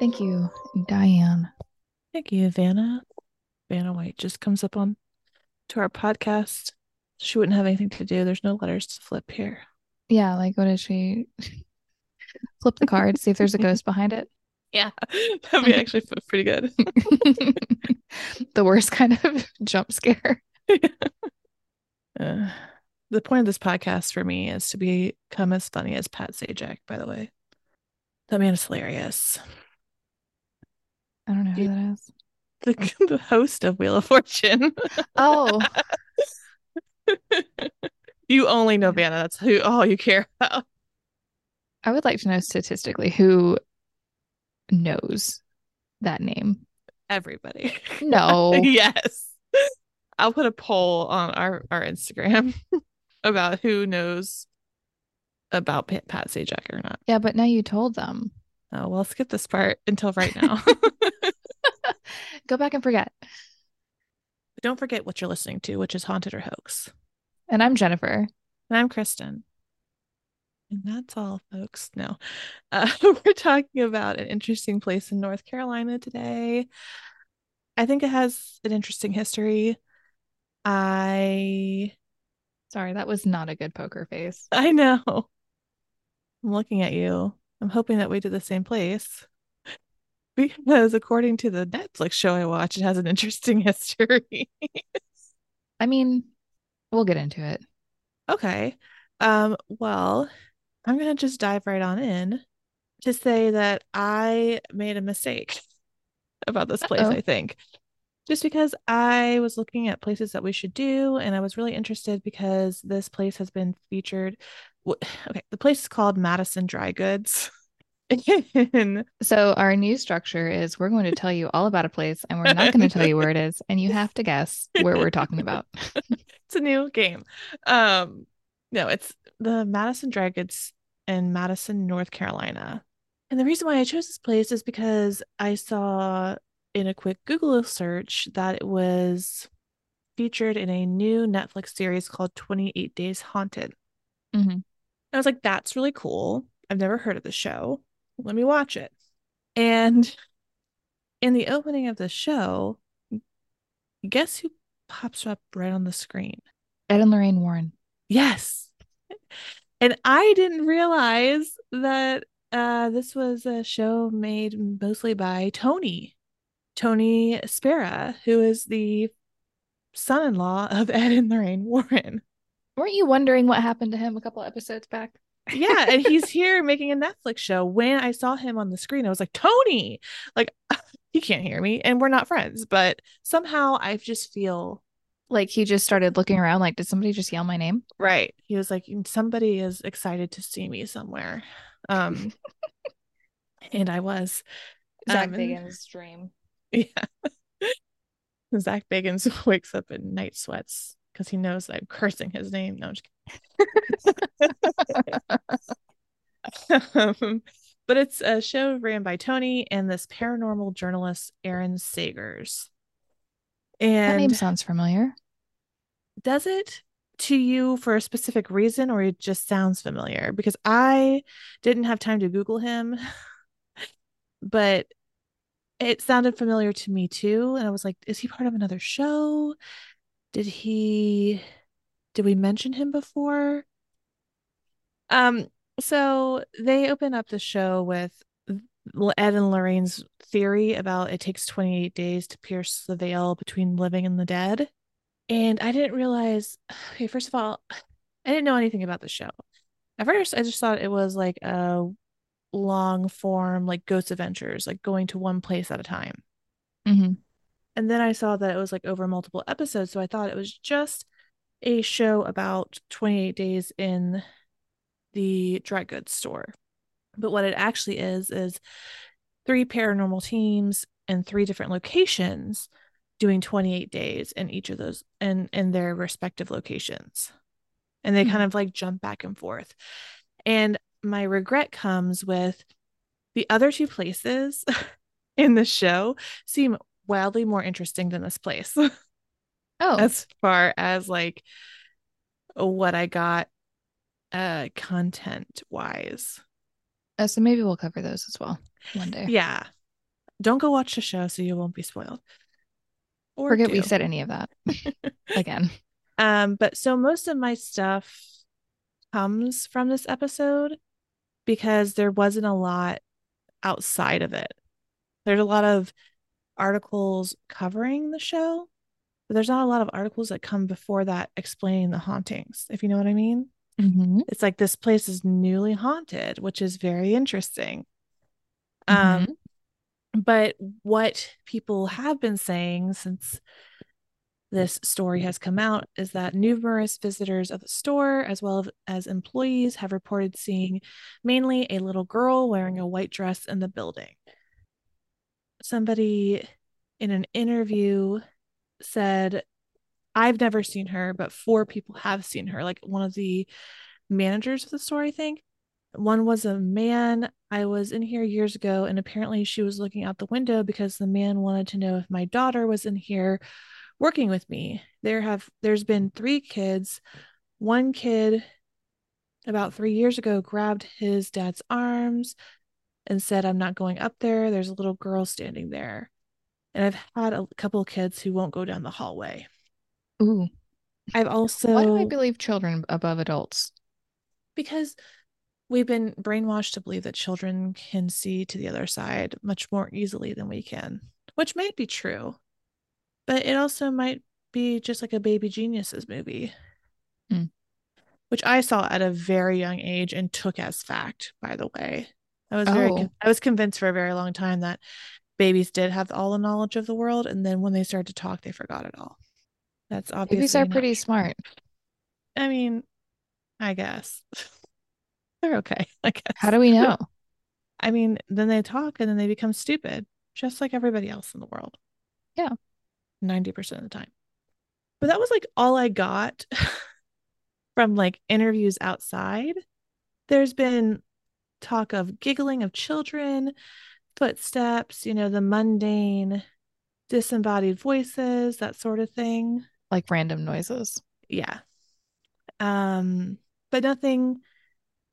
Thank you, Diane. Thank you, Vanna. Vanna White just comes up on to our podcast. She wouldn't have anything to do. There's no letters to flip here. Yeah, like what is she? Flip the card, see if there's a ghost behind it. Yeah, that'd be actually pretty good. the worst kind of jump scare. Uh, the point of this podcast for me is to become as funny as Pat Sajak, by the way. That man is hilarious. I don't know who that is. The, the host of Wheel of Fortune. Oh, you only know Vanna. That's who all you care about. I would like to know statistically who knows that name. Everybody. No. yes. I'll put a poll on our, our Instagram about who knows about Pat, Pat Sajak or not. Yeah, but now you told them. Oh, well, skip this part until right now. Go back and forget. But don't forget what you're listening to, which is Haunted or Hoax. And I'm Jennifer. And I'm Kristen. And that's all, folks. No, uh, we're talking about an interesting place in North Carolina today. I think it has an interesting history. I Sorry, that was not a good poker face. I know. I'm looking at you. I'm hoping that we did the same place. Because according to the Netflix show I watch, it has an interesting history. I mean, we'll get into it. Okay. Um, well, I'm gonna just dive right on in to say that I made a mistake about this place, Uh-oh. I think. Just because I was looking at places that we should do, and I was really interested because this place has been featured. Okay, the place is called Madison Dry Goods. So, our new structure is we're going to tell you all about a place and we're not going to tell you where it is. And you have to guess where we're talking about. it's a new game. Um, no, it's the Madison Dry Goods in Madison, North Carolina. And the reason why I chose this place is because I saw in a quick Google search that it was featured in a new Netflix series called 28 Days Haunted. Mhm. I was like, that's really cool. I've never heard of the show. Let me watch it. And in the opening of the show, guess who pops up right on the screen? Ed and Lorraine Warren. Yes. And I didn't realize that uh, this was a show made mostly by Tony, Tony Spera, who is the son in law of Ed and Lorraine Warren. Weren't you wondering what happened to him a couple episodes back? Yeah, and he's here making a Netflix show. When I saw him on the screen, I was like, Tony, like, he can't hear me, and we're not friends, but somehow I just feel Like he just started looking around, like, did somebody just yell my name? right. He was like, somebody is excited to see me somewhere. Um, and I was. Zach Um, Bagans' dream. Yeah. Zach Bagans wakes up in night sweats because he knows that I'm cursing his name. No, I'm just kidding. um, but it's a show ran by Tony and this paranormal journalist, Aaron Sagers. And That name sounds familiar. does it to you for a specific reason or it just sounds familiar? Because I didn't have time to Google him, but it sounded familiar to me too. And I was like, is he part of another show? Did he, did we mention him before? Um, so they open up the show with Ed and Lorraine's theory about it takes 28 days to pierce the veil between living and the dead. And I didn't realize, okay, first of all, I didn't know anything about the show. At first, I just thought it was like a long form, like Ghost Adventures, like going to one place at a time. hmm And then I saw that it was like over multiple episodes. So I thought it was just a show about 28 days in the dry goods store. But what it actually is, is three paranormal teams in three different locations doing 28 days in each of those and in their respective locations. And they Hmm. kind of like jump back and forth. And my regret comes with the other two places in the show seem wildly more interesting than this place Oh, as far as like what I got uh content wise. uh, so maybe we'll cover those as well one day. Yeah. don't go watch the show so you won't be spoiled. Or Forget do. we said any of that again. Um, but so most of my stuff comes from this episode because there wasn't a lot outside of it. There's a lot of articles covering the show, but there's not a lot of articles that come before that explaining the hauntings, if you know what I mean. Mm-hmm. It's like this place is newly haunted, which is very interesting. Mm-hmm. Um, but what people have been saying since this story has come out is that numerous visitors of the store, as well as employees, have reported seeing mainly a little girl wearing a white dress in the building. Somebody in an interview said, I've never seen her, but four people have seen her. Like one of the managers of the store, I think. One was a man. I was in here years ago, and apparently she was looking out the window because the man wanted to know if my daughter was in here working with me. There have there's been three kids. One kid about 3 years ago grabbed his dad's arms and said I'm not going up there. There's a little girl standing there. And I've had a couple of kids who won't go down the hallway. Ooh. I've also Why do I believe children above adults? Because we've been brainwashed to believe that children can see to the other side much more easily than we can, which might be true but it also might be just like a baby geniuses movie mm. which i saw at a very young age and took as fact by the way i was very oh. i was convinced for a very long time that babies did have all the knowledge of the world and then when they started to talk they forgot it all that's obviously babies are pretty true. smart i mean i guess they're okay i guess how do we know i mean then they talk and then they become stupid just like everybody else in the world yeah 90% of the time. But that was like all I got from like interviews outside. There's been talk of giggling of children, footsteps, you know, the mundane disembodied voices, that sort of thing. Like random noises. Yeah. Um, but nothing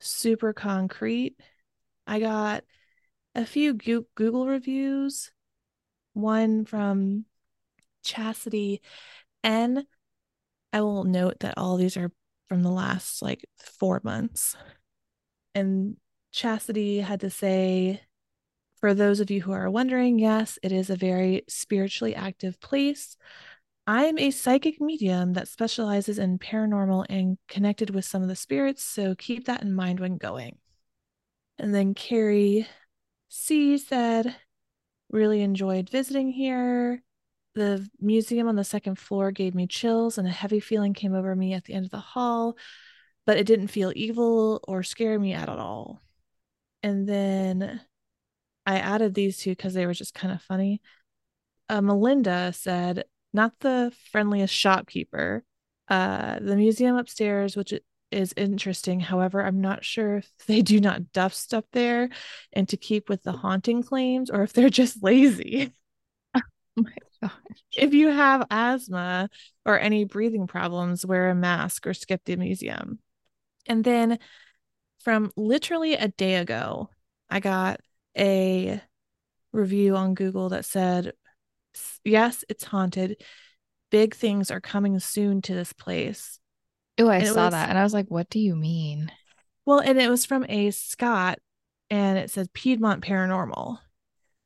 super concrete. I got a few Google reviews, one from Chastity. And I will note that all these are from the last like four months. And Chastity had to say, for those of you who are wondering, yes, it is a very spiritually active place. I'm a psychic medium that specializes in paranormal and connected with some of the spirits, so keep that in mind when going. And then Carrie C said, really enjoyed visiting here. The museum on the second floor gave me chills, and a heavy feeling came over me at the end of the hall, but it didn't feel evil or scare me at all. And then I added these two because they were just kind of funny. Uh, Melinda said, not the friendliest shopkeeper. Uh, the museum upstairs, which is interesting. However, I'm not sure if they do not duff stuff there and to keep with the haunting claims or if they're just lazy. Oh my gosh. If you have asthma or any breathing problems, wear a mask or skip the museum. And then from literally a day ago, I got a review on Google that said, Yes, it's haunted. Big things are coming soon to this place. Oh, I saw was, that. And I was like, What do you mean? Well, and it was from a Scott and it says Piedmont Paranormal.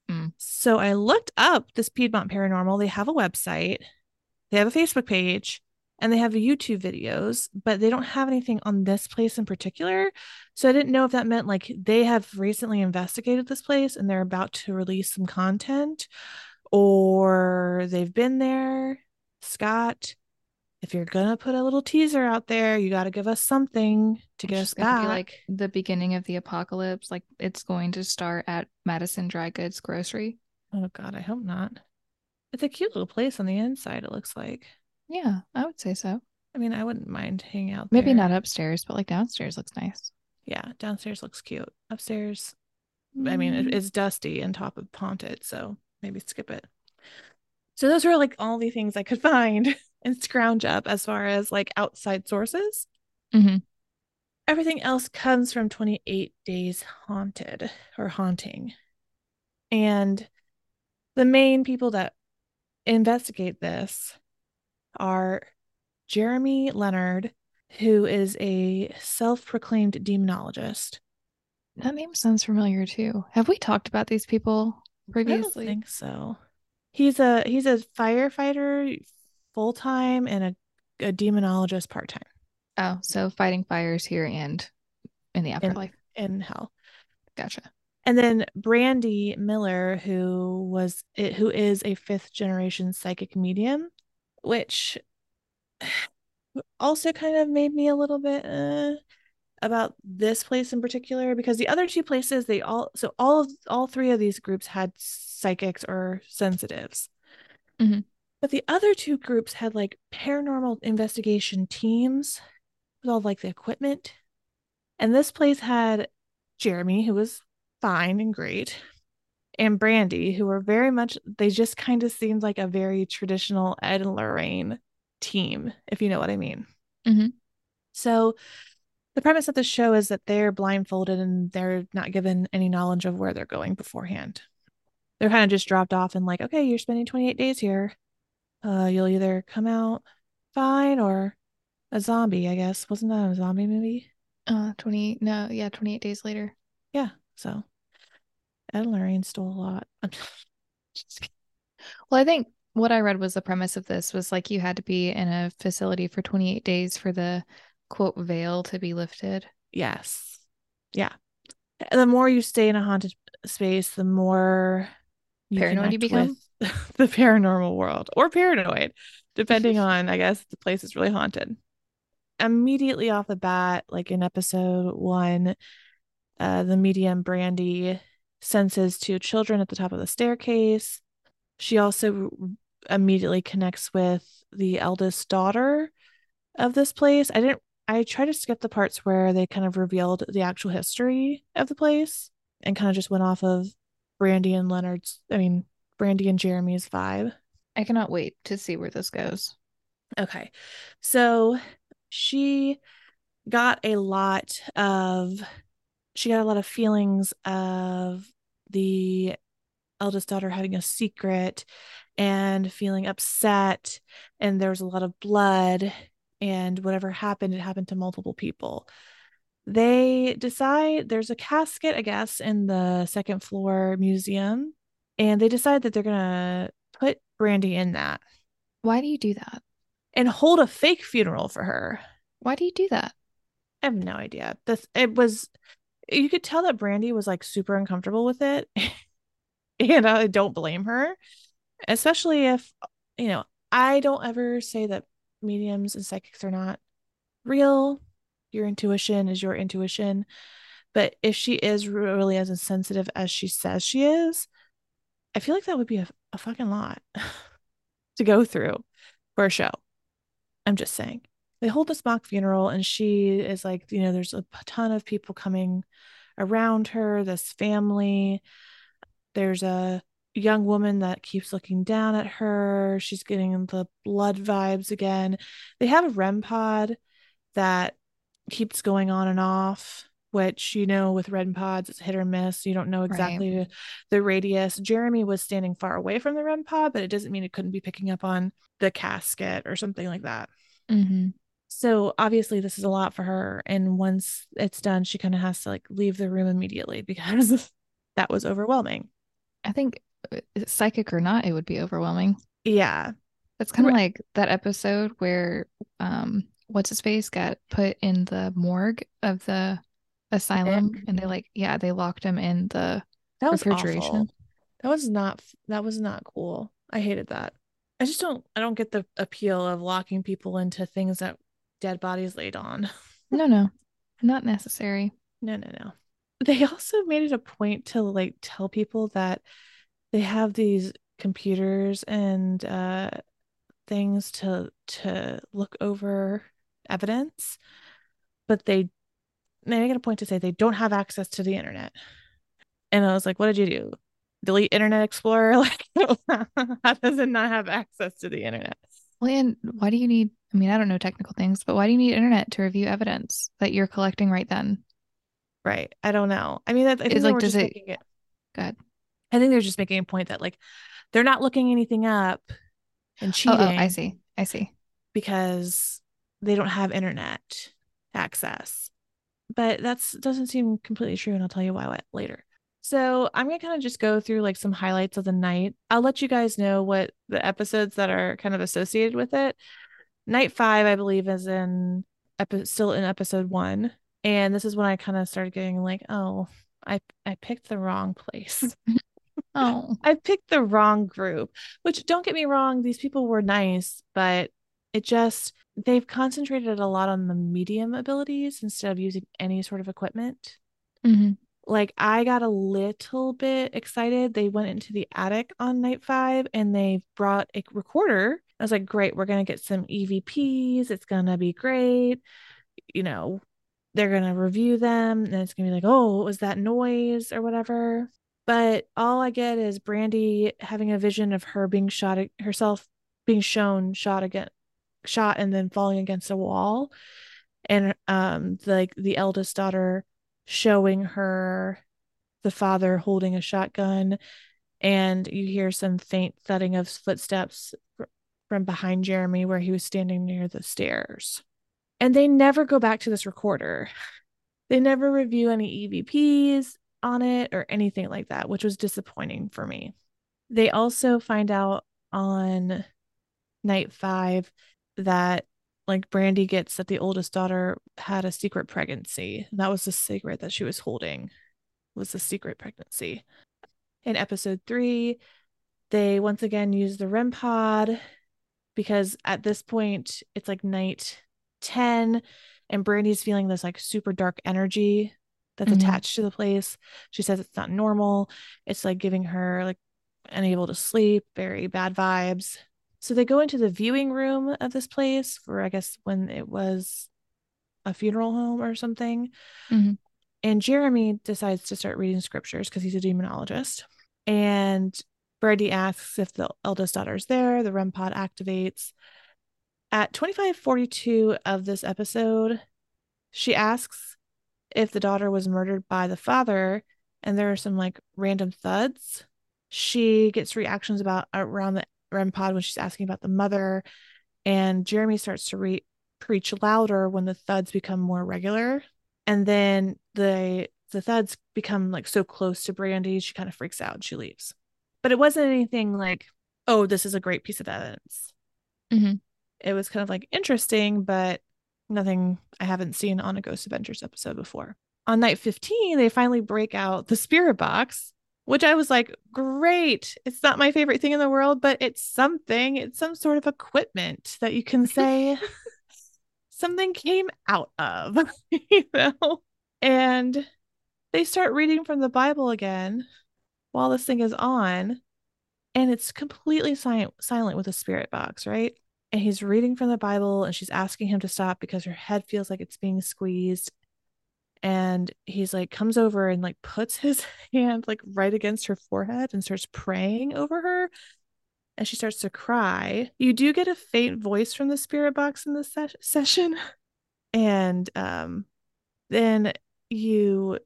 Mm. So I looked up this Piedmont Paranormal. They have a website, they have a Facebook page, and they have YouTube videos, but they don't have anything on this place in particular. So I didn't know if that meant like they have recently investigated this place and they're about to release some content or they've been there. Scott, if you're gonna put a little teaser out there, you got to give us something to get us back. like the beginning of the apocalypse, like it's going to start at Madison Dry Goods Grocery. Oh God, I hope not. It's a cute little place on the inside. It looks like. Yeah, I would say so. I mean, I wouldn't mind hanging out. Maybe not upstairs, but like downstairs looks nice. Yeah, downstairs looks cute. Upstairs, mm. I mean, mm. it's dusty and top of haunted, so maybe skip it. So those were like all the things I could find. and scrounge up as far as like outside sources. Mm-hmm. Everything else comes from 28 Days Haunted or Haunting. And the main people that investigate this are Jeremy Leonard, who is a self proclaimed demonologist. That name sounds familiar too. Have we talked about these people previously? I don't think so. He's a he's a firefighter full time and a, a demonologist part time. Oh, so fighting fires here and in the afterlife. In, in hell. Gotcha. And then Brandy Miller, who was who is a fifth generation psychic medium, which also kind of made me a little bit uh, about this place in particular because the other two places they all so all all three of these groups had psychics or sensitives. Mm-hmm. but the other two groups had like paranormal investigation teams with all like the equipment. And this place had jeremy who was fine and great and brandy who were very much they just kind of seemed like a very traditional ed and lorraine team if you know what i mean mm-hmm. so the premise of the show is that they're blindfolded and they're not given any knowledge of where they're going beforehand. They're kind of just dropped off and like, okay, you're spending 28 days here. Uh, you'll either come out fine or a zombie, I guess. Wasn't that a zombie movie? Uh, 20, no, yeah, 28 days later. Yeah, so Ed and Lorraine stole a lot. well, I think what I read was the premise of this was like you had to be in a facility for 28 days for the quote veil to be lifted. Yes. Yeah. The more you stay in a haunted space, the more you paranoid you become. the paranormal world or paranoid, depending on, I guess, the place is really haunted. Immediately off the bat, like in episode one, uh, the medium Brandy senses two children at the top of the staircase. She also immediately connects with the eldest daughter of this place. I didn't I tried to skip the parts where they kind of revealed the actual history of the place and kind of just went off of Brandy and Leonard's, I mean, Brandy and Jeremy's vibe. I cannot wait to see where this goes. Okay. So she got a lot of she got a lot of feelings of the eldest daughter having a secret and feeling upset and there was a lot of blood and whatever happened, it happened to multiple people. They decide there's a casket, I guess, in the second floor museum, and they decide that they're gonna put Brandy in that. Why do you do that? And hold a fake funeral for her. Why do you do that? I have no idea. This it was you could tell that Brandy was like super uncomfortable with it. and I don't blame her. Especially if, you know, I don't ever say that mediums and psychics are not real. Your intuition is your intuition. But if she is really as insensitive as she says she is, I feel like that would be a, a fucking lot to go through for a show. I'm just saying. They hold this mock funeral, and she is like, you know, there's a ton of people coming around her, this family. There's a young woman that keeps looking down at her. She's getting the blood vibes again. They have a REM pod that keeps going on and off, which you know with REM pods it's hit or miss. You don't know exactly right. the radius. Jeremy was standing far away from the REM pod, but it doesn't mean it couldn't be picking up on the casket or something like that. Mm-hmm. So obviously this is a lot for her, and once it's done, she kind of has to like leave the room immediately because that was overwhelming. I think psychic or not, it would be overwhelming. Yeah. That's kind of like that episode where um what's his face got put in the morgue of the asylum and they like yeah, they locked him in the that was refrigeration. Awful. That was not that was not cool. I hated that. I just don't I don't get the appeal of locking people into things that dead bodies laid on. no, no. Not necessary. No, no, no. They also made it a point to like tell people that they have these computers and uh, things to to look over evidence, but they they make it a point to say they don't have access to the internet. And I was like, what did you do? Delete Internet Explorer? Like, how does it not have access to the internet? Well, and why do you need? I mean, I don't know technical things, but why do you need internet to review evidence that you're collecting right then? Right. I don't know. I mean, that, I think like, does it? it... I think they're just making a point that like they're not looking anything up and Oh, cheating oh, I see. I see. because they don't have internet access. But that's doesn't seem completely true, and I'll tell you why later. So I'm gonna kind of just go through like some highlights of the night. I'll let you guys know what the episodes that are kind of associated with it. Night five, I believe, is in epi- still in episode one, and this is when I kind of started getting like, oh, I I picked the wrong place. Oh, I picked the wrong group, which don't get me wrong, these people were nice, but it just they've concentrated a lot on the medium abilities instead of using any sort of equipment. Mhm. Like I got a little bit excited. They went into the attic on night five and they brought a recorder. I was like, great, we're gonna get some EVPs. It's gonna be great. You know, they're gonna review them and it's gonna be like, oh, what was that noise or whatever? But all I get is Brandy having a vision of her being shot herself being shown shot again shot and then falling against a wall. And um like the eldest daughter showing her the father holding a shotgun and you hear some faint thudding of footsteps from behind Jeremy where he was standing near the stairs. And they never go back to this recorder. They never review any EVPs on it or anything like that, which was disappointing for me. They also find out on night five that like Brandy gets that the oldest daughter had a secret pregnancy. That was the secret that she was holding was the secret pregnancy. In episode three, they once again use the REM pod because at this point it's like night 10 and Brandy's feeling this like super dark energy that's Mhm. attached to the place. She says it's not normal. It's like giving her like unable to sleep, very bad vibes. So they go into the viewing room of this place for I guess when it was a funeral home or something. Mhm. And Jeremy decides to start reading scriptures because he's a demonologist. And Brandy asks if the eldest daughter's there. The REM pod activates. At 2542 of this episode, she asks if the daughter was murdered by the father, and there are some like random thuds. She gets reactions about around the REM pod when she's asking about the mother, and Jeremy starts to re- preach louder when the thuds become more regular. And then the the thuds become like so close to Brandy, she kind of freaks out and she leaves. But it wasn't anything like, oh, this is a great piece of evidence. Mhm. It was kind of like interesting, but nothing I haven't seen on a Ghost Adventures episode before. On night 15, they finally break out the spirit box, which I was like, great. It's not my favorite thing in the world, but it's something. It's some sort of equipment that you can say something came out of, you know? And they start reading from the Bible again while this thing is on. And it's completely silent, silent with a spirit box, right? And he's reading from the Bible and she's asking him to stop because her head feels like it's being squeezed. And he's like, comes over and like puts his hand like right against her forehead and starts praying over her. And she starts to cry. You do get a faint voice from the spirit box in this ses- session. And um, then you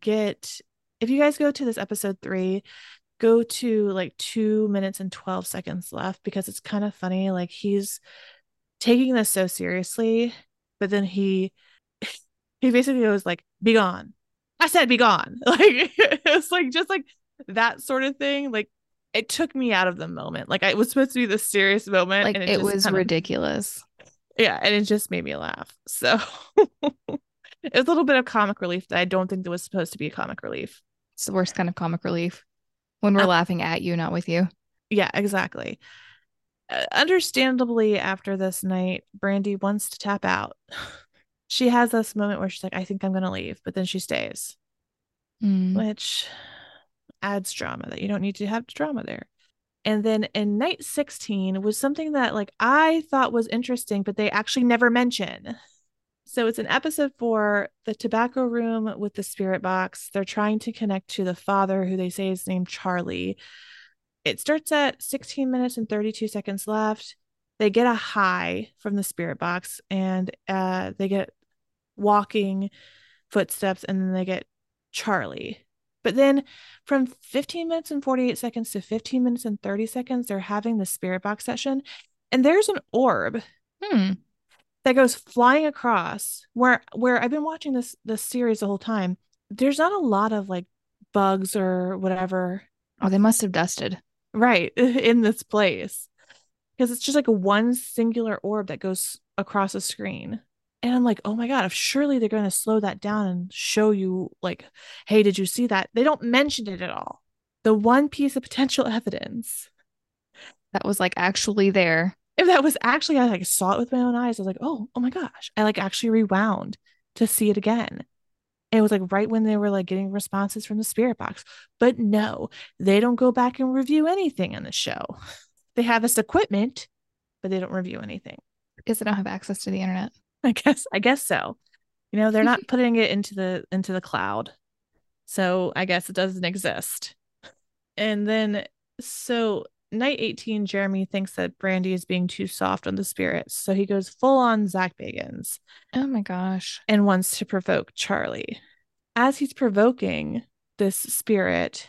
get, if you guys go to this episode three, go to like two minutes and 12 seconds left because it's kind of funny. Like he's taking this so seriously, but then he he basically goes like, be gone. I said be gone. Like it's like just like that sort of thing. Like it took me out of the moment. Like it was supposed to be the serious moment. Like and it, just was kind of- ridiculous. yeah, and it just made me laugh. So it was a little bit of comic relief that I don't think that was supposed to be a comic relief. It's the worst kind of comic relief when we're Uh, laughing at you, not with you. Yeah, exactly. Uh, understandably, after this night, Brandy wants to tap out. She has this moment where she's like, I think I'm going to leave, but then she stays, Mm. which adds drama that you don't need to have drama there. And then in night 16 was something that like I thought was interesting, but they actually never mention. So it's an episode for the tobacco room with the spirit box. They're trying to connect to the father who they say is named Charlie. It starts at 16 minutes and 32 seconds left. They get a high from the spirit box and uh, they get walking footsteps and then they get Charlie. But then from 15 minutes and 48 seconds to 15 minutes and 30 seconds, they're having the spirit box session. And there's an orb Hmm. that goes flying across where where I've been watching this this series the whole time. There's not a lot of like bugs or whatever Oh, they must have dusted. right in this place. Because it's just like a one singular orb that goes across a screen. And I'm like, oh my God, if surely they're going to slow that down and show you, like, hey, did you see that? They don't mention it at all. The one piece of potential evidence, That was like actually there. if that was actually, I like saw it with my own eyes. I was like, oh, oh my gosh. I like actually rewound to see it again. And it was like right when they were like getting responses from the spirit box. But no, they don't go back and review anything on the show. They have this equipment, but they don't review anything. Because they don't have access to the internet. I guess I guess so. You know, they're not putting it into the into the cloud. So I guess it doesn't exist. And then so night 18, Jeremy thinks that Brandy is being too soft on the spirits. So he goes full on Zach Bagans Oh my gosh. and wants to provoke Charlie. As he's provoking this spirit,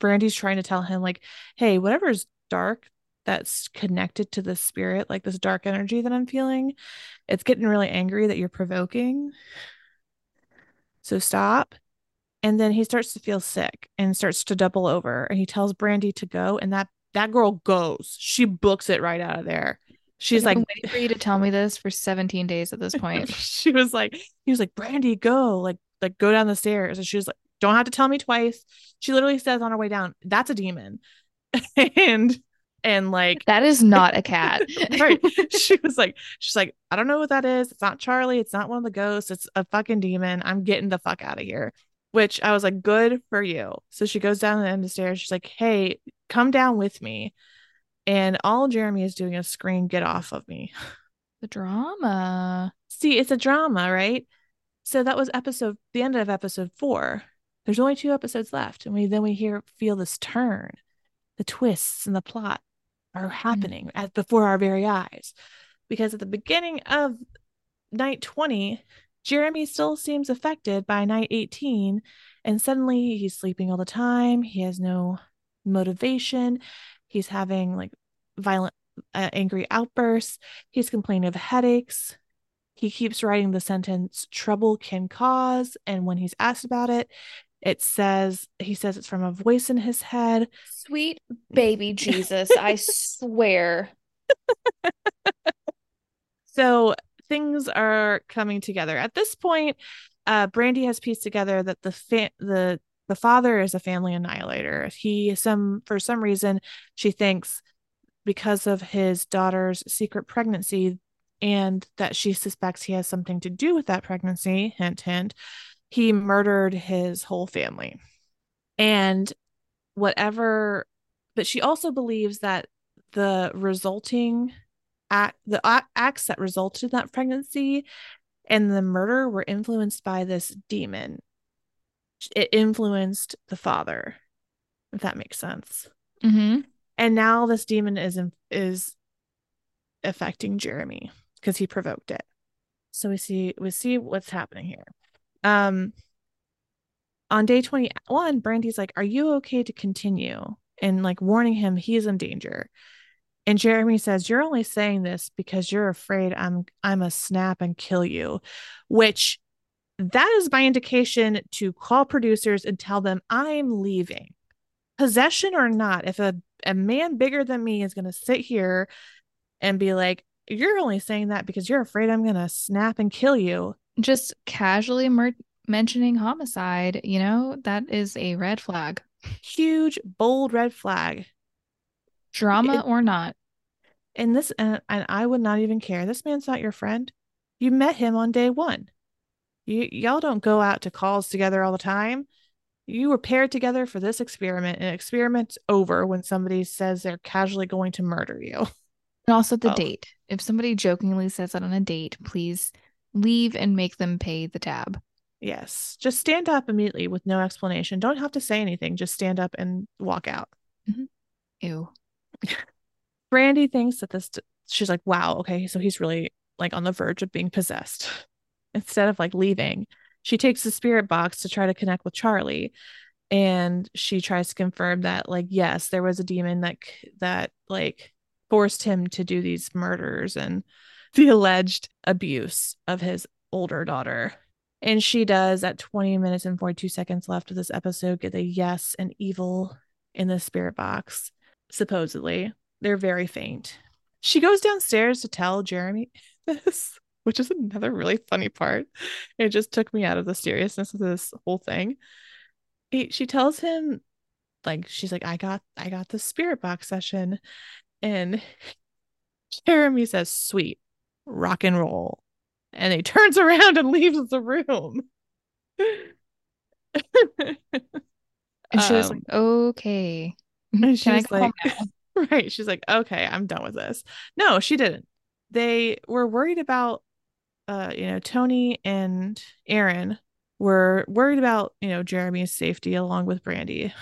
Brandy's trying to tell him, like, hey, whatever's dark that's connected to the spirit, like this dark energy that I'm feeling, it's getting really angry that you're provoking. So stop. And then he starts to feel sick and starts to double over. And he tells Brandy to go. And that that girl goes. She books it right out of there. She's like, waiting for you to tell me this for 17 days at this point. she was like, he was like, Brandy, go, like, like go down the stairs. And she was like, don't have to tell me twice. She literally says on her way down, that's a demon. and and like That is not a cat. right. She was like, she's like, I don't know what that is. It's not Charlie. It's not one of the ghosts. It's a fucking demon. I'm getting the fuck out of here. Which I was like, good for you. So she goes down the end of the stairs. She's like, hey, come down with me. And all Jeremy is doing is scream, get off of me. the drama. See, it's a drama, right? So that was episode the end of episode four. There's only two episodes left, and we then we hear feel this turn, the twists and the plot are happening at before our very eyes. Because at the beginning of night 20, Jeremy still seems affected by night 18, and suddenly he's sleeping all the time. He has no motivation. He's having like violent, uh, angry outbursts. He's complaining of headaches. He keeps writing the sentence, trouble can cause. And when he's asked about it, it says, he says it's from a voice in his head. Sweet baby Jesus, I swear. So things are coming together. At this point, uh, Brandy has pieced together that the fa- the the father is a family annihilator. He some for some reason she thinks because of his daughter's secret pregnancy and that she suspects he has something to do with that pregnancy, hint hint, he murdered his whole family. And whatever but she also believes that the resulting act the acts that resulted in that pregnancy and the murder were influenced by this demon it influenced the father if that makes sense Mm-hmm. and now this demon is is affecting jeremy because he provoked it so we see we see what's happening here um on day 21 brandy's like are you okay to continue and like warning him he's in danger and Jeremy says, "You're only saying this because you're afraid I'm I'm a snap and kill you," which that is my indication to call producers and tell them I'm leaving. Possession or not, if a, a man bigger than me is going to sit here and be like, "You're only saying that because you're afraid I'm going to snap and kill you." Just casually mer- mentioning homicide, you know, that is a red flag. Huge bold red flag. Drama It- or not. And this and, and I would not even care. This man's not your friend. You met him on day 1. You y'all don't go out to calls together all the time. You were paired together for this experiment, and experiment's over when somebody says they're casually going to murder you. And also the Oh. date. If somebody jokingly says that on a date, please leave and make them pay the tab. Yes. Just stand up immediately with no explanation. Don't have to say anything. Just stand up and walk out. Mm-hmm. Ew. Brandy thinks that this she's like, wow, okay, so he's really like on the verge of being possessed. Instead of like leaving, she takes the spirit box to try to connect with Charlie. and she tries to confirm that like yes there was a demon that that like forced him to do these murders and the alleged abuse of his older daughter. And she does at 20 minutes and 42 seconds left of this episode get a yes and evil in the spirit box supposedly. They're very faint. She goes downstairs to tell jeremy this which is another really funny part. It just took me out of the seriousness of this whole thing. He, she tells him like she's like i got i got the spirit box session. And jeremy says sweet rock and roll. And he turns around and leaves the room. And she was um, like okay and she's like right she's like okay i'm done with this. No she didn't. They were worried about uh you know tony and aaron were worried about, you know, Jeremy's safety along with Brandy.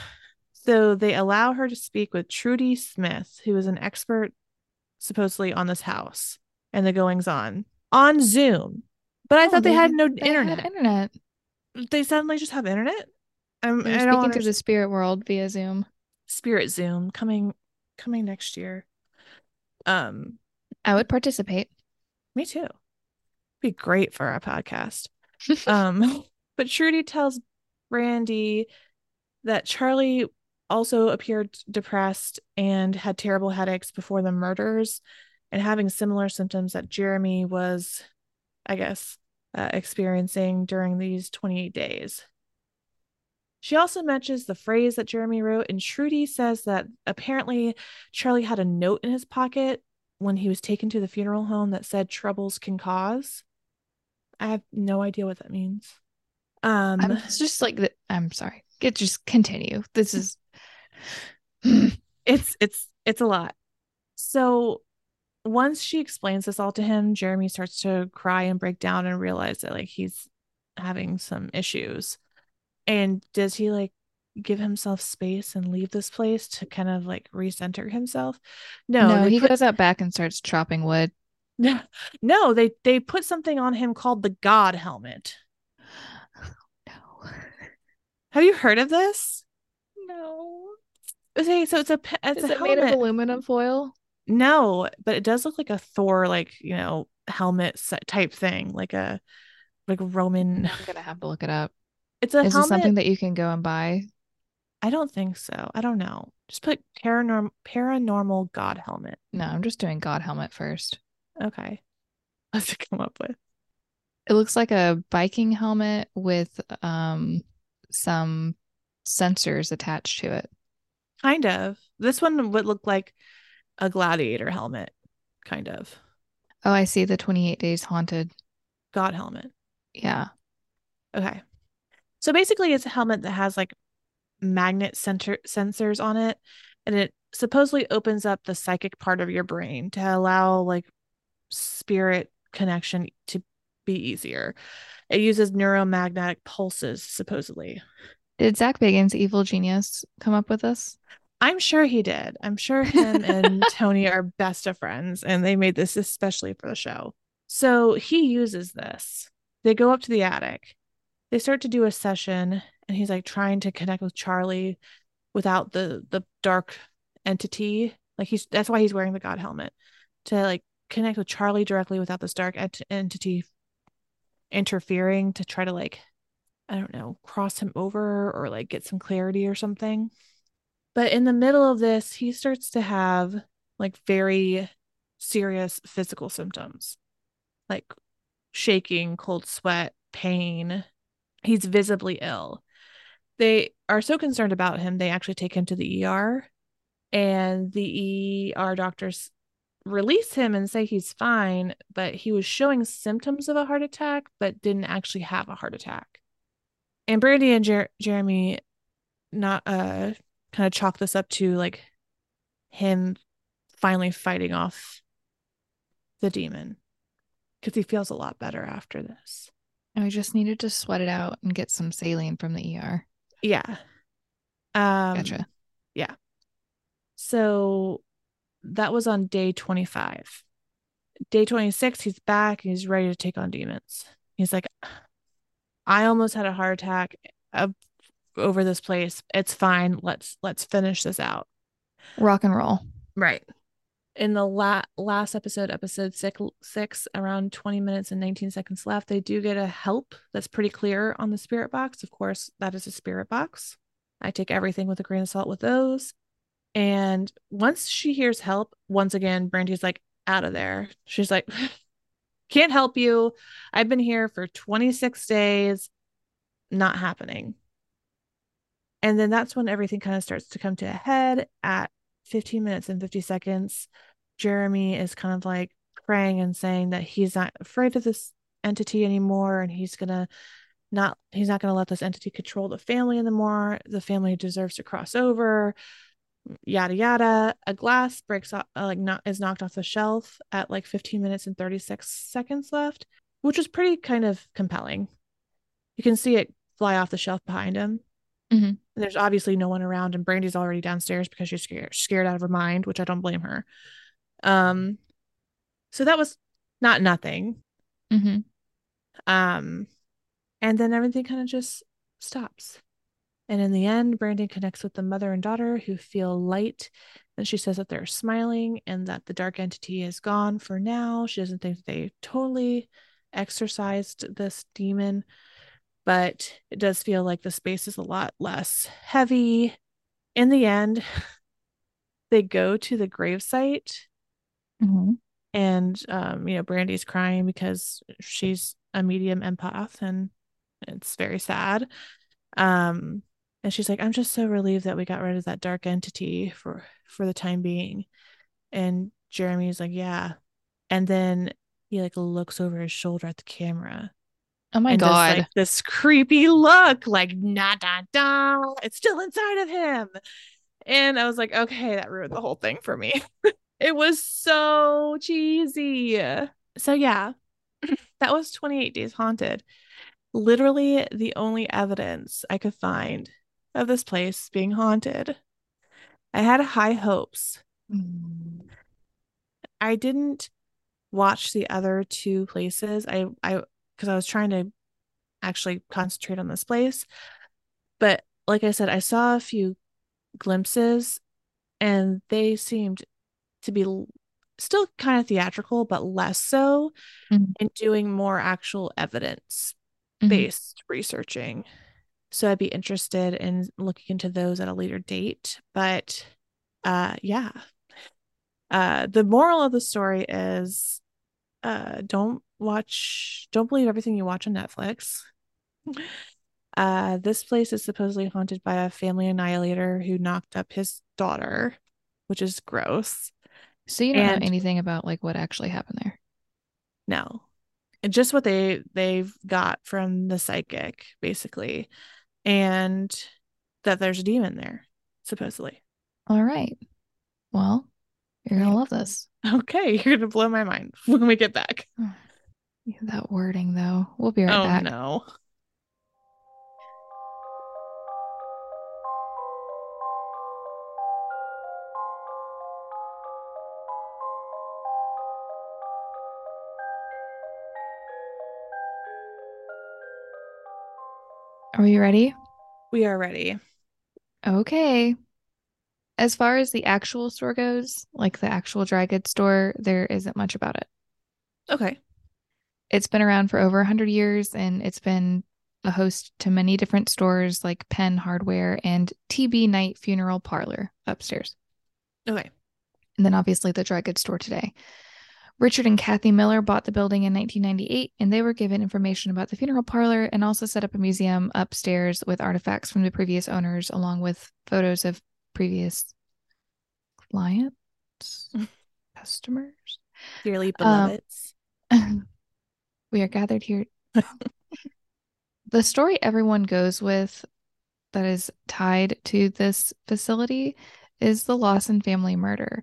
So they allow her to speak with Trudy Smith, who is an expert supposedly on this house and the goings on on Zoom. But I oh, thought they, they had no they internet. Had internet. They suddenly just have internet. I'm They're I speaking to the spirit world via Zoom. Spirit Zoom coming coming next year. Um, I would participate. Me too. Be great for our podcast. um, but Trudy tells Brandy that Charlie also appeared depressed and had terrible headaches before the murders and having similar symptoms that Jeremy was, I guess, uh, experiencing during these 28 days. She also mentions the phrase that Jeremy wrote, and Trudy says that apparently Charlie had a note in his pocket when he was taken to the funeral home that said troubles can cause. I have no idea what that means. Um, I'm just like the, I'm sorry. Get just continue. This is it's it's it's a lot. So once she explains this all to him, Jeremy starts to cry and break down and realize that like he's having some issues. And does he like give himself space and leave this place to kind of like recenter himself? No, no he put... goes out back and starts chopping wood. No, they they put something on him called the God helmet. No. Have you heard of this? No. Okay, so it's a it's Is a it helmet. made of aluminum foil? No, but it does look like a Thor, like you know, helmet type thing, like a like Roman. I'm gonna have to look it up. It's a. Is helmet... it something that you can go and buy? I don't think so. I don't know. Just put paranormal paranormal god helmet. No, I'm just doing god helmet first. Okay. What's it come up with? It looks like a biking helmet with um some sensors attached to it. Kind of. This one would look like a gladiator helmet, kind of. Oh, I see the 28 days haunted. God helmet. Yeah. Okay. So basically it's a helmet that has like magnet center sensors on it and it supposedly opens up the psychic part of your brain to allow like spirit connection to be easier. It uses neuromagnetic pulses, supposedly. Did Zach Bagans' evil genius come up with this? I'm sure he did. I'm sure him and Tony are best of friends, and they made this especially for the show. So he uses this. They go up to the attic. They start to do a session, and he's like trying to connect with Charlie without the the dark entity. Like he's that's why he's wearing the god helmet to like connect with Charlie directly without this dark ent- entity interfering to try to like I don't know, cross him over or like get some clarity or something. But in the middle of this, he starts to have like very serious physical symptoms like shaking, cold sweat, pain. He's visibly ill. They are so concerned about him, they actually take him to the ER. And the ER doctors release him and say he's fine, but he was showing symptoms of a heart attack, but didn't actually have a heart attack. And Brandy and Jer- Jeremy not uh kind of chalk this up to like him finally fighting off the demon because he feels a lot better after this. I just needed to sweat it out and get some saline from the ER. Yeah. Um, gotcha. Yeah. So that was on day 25. Day 26, he's back. He's ready to take on demons. He's like, I almost had a heart attack. Uh, over this place. It's fine. Let's let's finish this out. Rock and roll. Right. In the la- last episode, episode six, six, around 20 minutes and 19 seconds left, they do get a help that's pretty clear on the spirit box. Of course, that is a spirit box. I take everything with a grain of salt with those. And once she hears help, once again, Brandy's like, out of there. She's like, can't help you. I've been here for 26 days. Not happening. And then that's when everything kind of starts to come to a head at 15 minutes and 50 seconds. Jeremy is kind of like praying and saying that he's not afraid of this entity anymore and he's going to not he's not going to let this entity control the family anymore. The family deserves to cross over yada yada a glass breaks off uh, like not is knocked off the shelf at like 15 minutes and 36 seconds left which was pretty kind of compelling you can see it fly off the shelf behind him mm-hmm. There's obviously no one around and brandy's already downstairs because she's scared scared out of her mind which i don't blame her um so that was not nothing mm-hmm. um and then everything kind of just stops and in the end, Brandy connects with the mother and daughter who feel light. And she says that they're smiling and that the dark entity is gone for now. She doesn't think they totally exorcised this demon, but it does feel like the space is a lot less heavy. In the end, they go to the gravesite. Mm-hmm. And, um, you know, Brandy's crying because she's a medium empath and it's very sad. Um, and she's like i'm just so relieved that we got rid of that dark entity for for the time being and jeremy's like yeah and then he like looks over his shoulder at the camera oh my god does, like, this creepy look like nah da da it's still inside of him and i was like okay that ruined the whole thing for me it was so cheesy so yeah that was 28 days haunted literally the only evidence i could find of this place being haunted. I had high hopes. Mm. I didn't watch the other two places. I I because I was trying to actually concentrate on this place. But like I said, I saw a few glimpses and they seemed to be still kind of theatrical, but less so mm-hmm. and doing more actual evidence based mm-hmm. researching. So I'd be interested in looking into those at a later date. But uh, yeah. Uh, the moral of the story is uh, don't watch, don't believe everything you watch on Netflix. Uh, this place is supposedly haunted by a family annihilator who knocked up his daughter, which is gross. So you don't and, know anything about like what actually happened there? No. And just what they they've got from the psychic, basically and that there's a demon there, supposedly. All right. Well, you're to love this. Okay. You're to blow my mind when we get back. That wording, though. We'll be right oh, back. no. Are we ready? We are ready. Okay. As far as the actual store goes, like the actual dry goods store, there isn't much about it. Okay. It's been around for over 100 years and it's been a host to many different stores like Penn Hardware and TB Night Funeral Parlor upstairs. Okay. And then obviously the dry goods store today. Richard and Kathy Miller bought the building in 1998, and they were given information about the funeral parlor and also set up a museum upstairs with artifacts from the previous owners, along with photos of previous clients, customers, dearly beloveds. Um, we are gathered here. the story everyone goes with that is tied to this facility is the Lawson family murder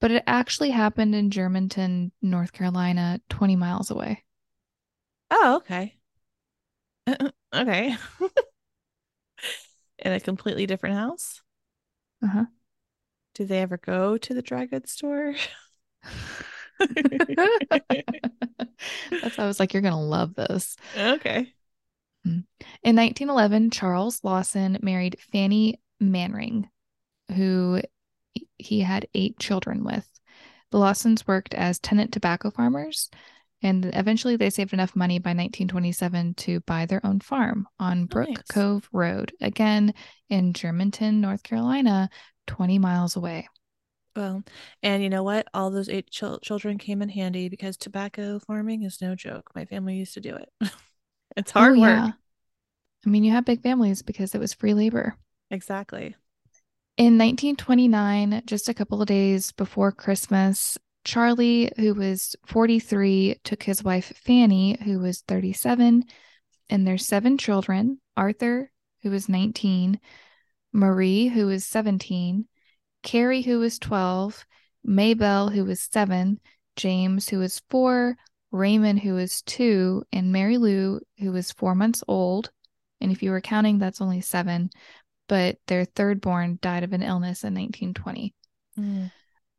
but it actually happened in Germantown, North Carolina, 20 miles away. Oh, okay. okay. in a completely different house? Uh huh. Did they ever go to the dry goods store? That's why I was like, you're going to love this. Okay. Mm. In 1911, Charles Lawson married Fanny Mannering, who he had eight children with. The Lawsons worked as tenant tobacco farmers, and eventually they saved enough money by 1927 to buy their own farm on Brook Nice. Cove Road, again in Germantown, North Carolina, 20 miles away. Well, and you know what? All those eight chil- children came in handy because tobacco farming is no joke. My family used to do it. it's oh, hard oh, work. yeah. I mean, you have big families because it was free labor. Exactly. In 1929, just a couple of days before Christmas, Charlie, who was 43, took his wife Fanny, who was 37, and their seven children Arthur, who was 19, Marie, who was 17, Carrie, who was 12, Maybelle, who was 7, James, who was 4, Raymond, who was 2, and Mary Lou, who was 4 months old. And if you were counting, that's only 7 but their third born died of an illness in 1920. Mm.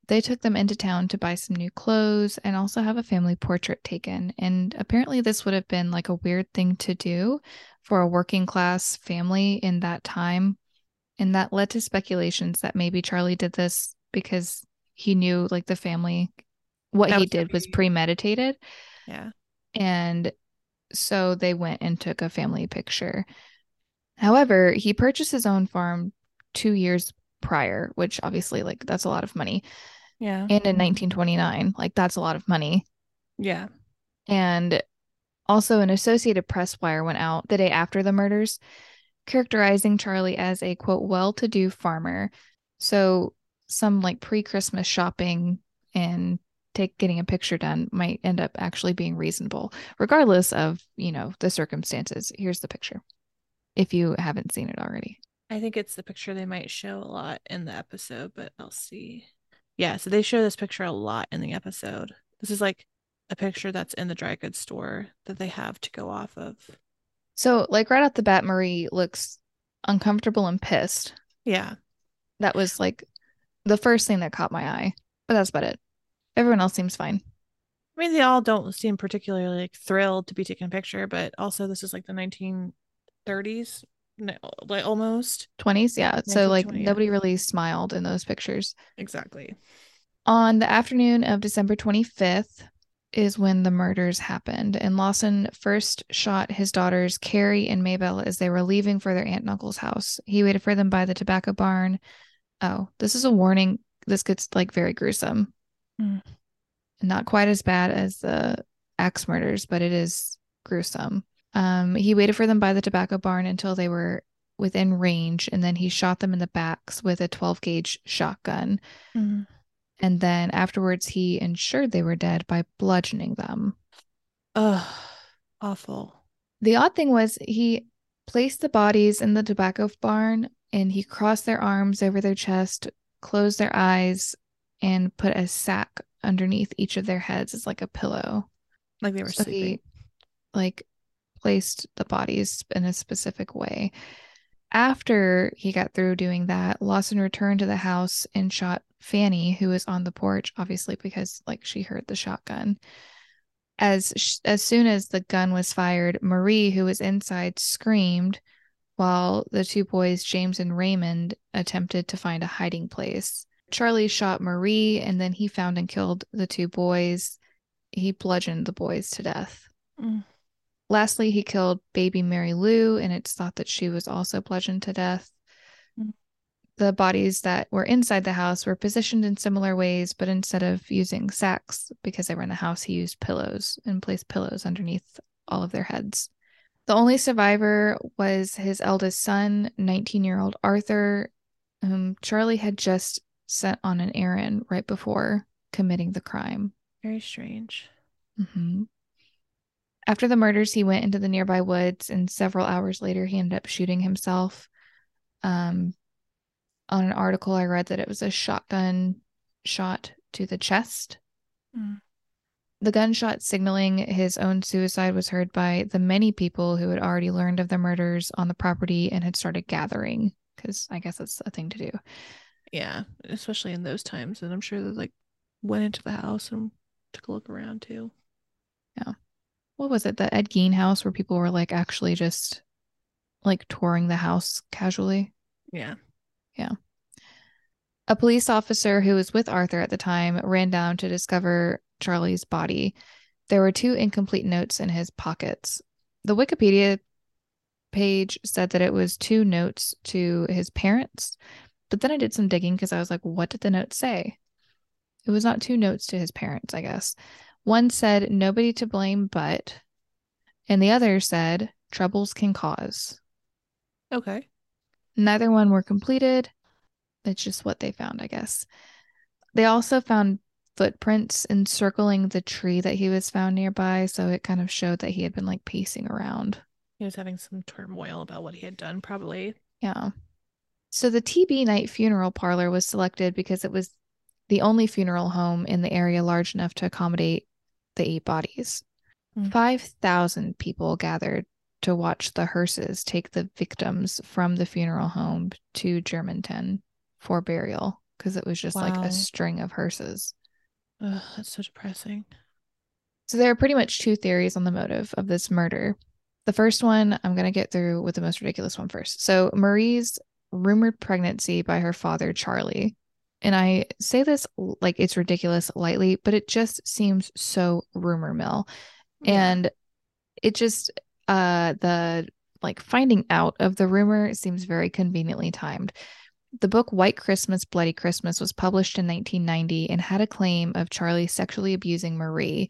They took them into town to buy some new clothes and also have a family portrait taken. And apparently, this would have been like a weird thing to do for a working class family in that time. And that led to speculations that maybe Charlie did this because he knew like the family, what That he was did was premeditated. Yeah. And so they went and took a family picture. However, he purchased his own farm two years prior, which obviously, like, that's a lot of money. Yeah. And in 1929, like, that's a lot of money. Yeah. And also, an Associated Press wire went out the day after the murders, characterizing Charlie as a quote, well to do farmer. So, some like pre Christmas shopping and take getting a picture done might end up actually being reasonable, regardless of, you know, the circumstances. Here's the picture if you haven't seen it already. I think it's the picture they might show a lot in the episode, but I'll see. Yeah, so they show this picture a lot in the episode. This is like a picture that's in the dry goods store that they have to go off of. So, like right off the bat, Marie looks uncomfortable and pissed. Yeah. That was like the first thing that caught my eye, but that's about it. Everyone else seems fine. I mean, they all don't seem particularly like thrilled to be taking a picture, but also this is like the 1930s, no, like almost. 20s, yeah. So, like, 1920, yeah. nobody really smiled in those pictures. Exactly. On the afternoon of December 25th is when the murders happened, and Lawson first shot his daughters, Carrie and Maybelle, as they were leaving for their aunt and uncle's house. He waited for them by the tobacco barn. Oh, this is a warning. This gets like very gruesome. Mm. Not quite as bad as the axe murders, but it is gruesome. Um, he waited for them by the tobacco barn until they were within range, and then he shot them in the backs with a 12 gauge shotgun. Mhm. And then afterwards, he ensured they were dead by bludgeoning them. Ugh, awful. The odd thing was he placed the bodies in the tobacco barn and he crossed their arms over their chest, closed their eyes, and put a sack underneath each of their heads as like a pillow. Like they were So sleeping. he like placed the bodies in a specific way. After he got through doing that, Lawson returned to the house and shot Fanny, who was on the porch, obviously because like she heard the shotgun. As sh- as soon as the gun was fired, Marie, who was inside, screamed, while the two boys, James and Raymond, attempted to find a hiding place. Charlie shot Marie, and then he found and killed the two boys. He bludgeoned the boys to death. Mm. Lastly, he killed baby Mary Lou, and it's thought that she was also bludgeoned to death. Mm. The bodies that were inside the house were positioned in similar ways, but instead of using sacks because they were in the house, he used pillows and placed pillows underneath all of their heads. The only survivor was his eldest son, 19 year old Arthur, whom Charlie had just sent on an errand right before committing the crime. Very strange. hmm After the murders, he went into the nearby woods, and several hours later, he ended up shooting himself. Um, on an article, I read that it was a shotgun shot to the chest. Mm. The gunshot signaling his own suicide was heard by the many people who had already learned of the murders on the property and had started gathering, because I guess that's a thing to do. Yeah, especially in those times. And I'm sure they like went into the house and took a look around too. What was it, the Ed Gein house where people were like actually just like touring the house casually. Yeah. Yeah. A police officer who was with Arthur at the time ran down to discover Charlie's body. There were two incomplete notes in his pockets. The Wikipedia page said that it was two notes to his parents, but then I did some digging because I was like, what did the note say? It was not two notes to his parents, I guess. One said, nobody to blame but, and the other said, troubles can cause. Okay. Neither one were completed. It's just what they found, I guess. They also found footprints encircling the tree that he was found nearby, so it kind of showed that he had been like pacing around. He was having some turmoil about what he had done, probably. Yeah. So the TB Night Funeral Parlor was selected because it was the only funeral home in the area large enough to accommodate the eight bodies. Mm. 5,000 people gathered to watch the hearses take the victims from the funeral home to Germantown for burial because it was just like a string of hearses. Ugh, that's so depressing. So there are pretty much two theories on the motive of this murder. The first one I'm going to get through with the most ridiculous one first. So Marie's rumored pregnancy by her father, Charlie. And I say this like it's ridiculous lightly, but it just seems so rumor mill. Yeah. And it just uh the like finding out of the rumor seems very conveniently timed. The book White Christmas, Bloody Christmas was published in 1990 and had a claim of Charlie sexually abusing Marie,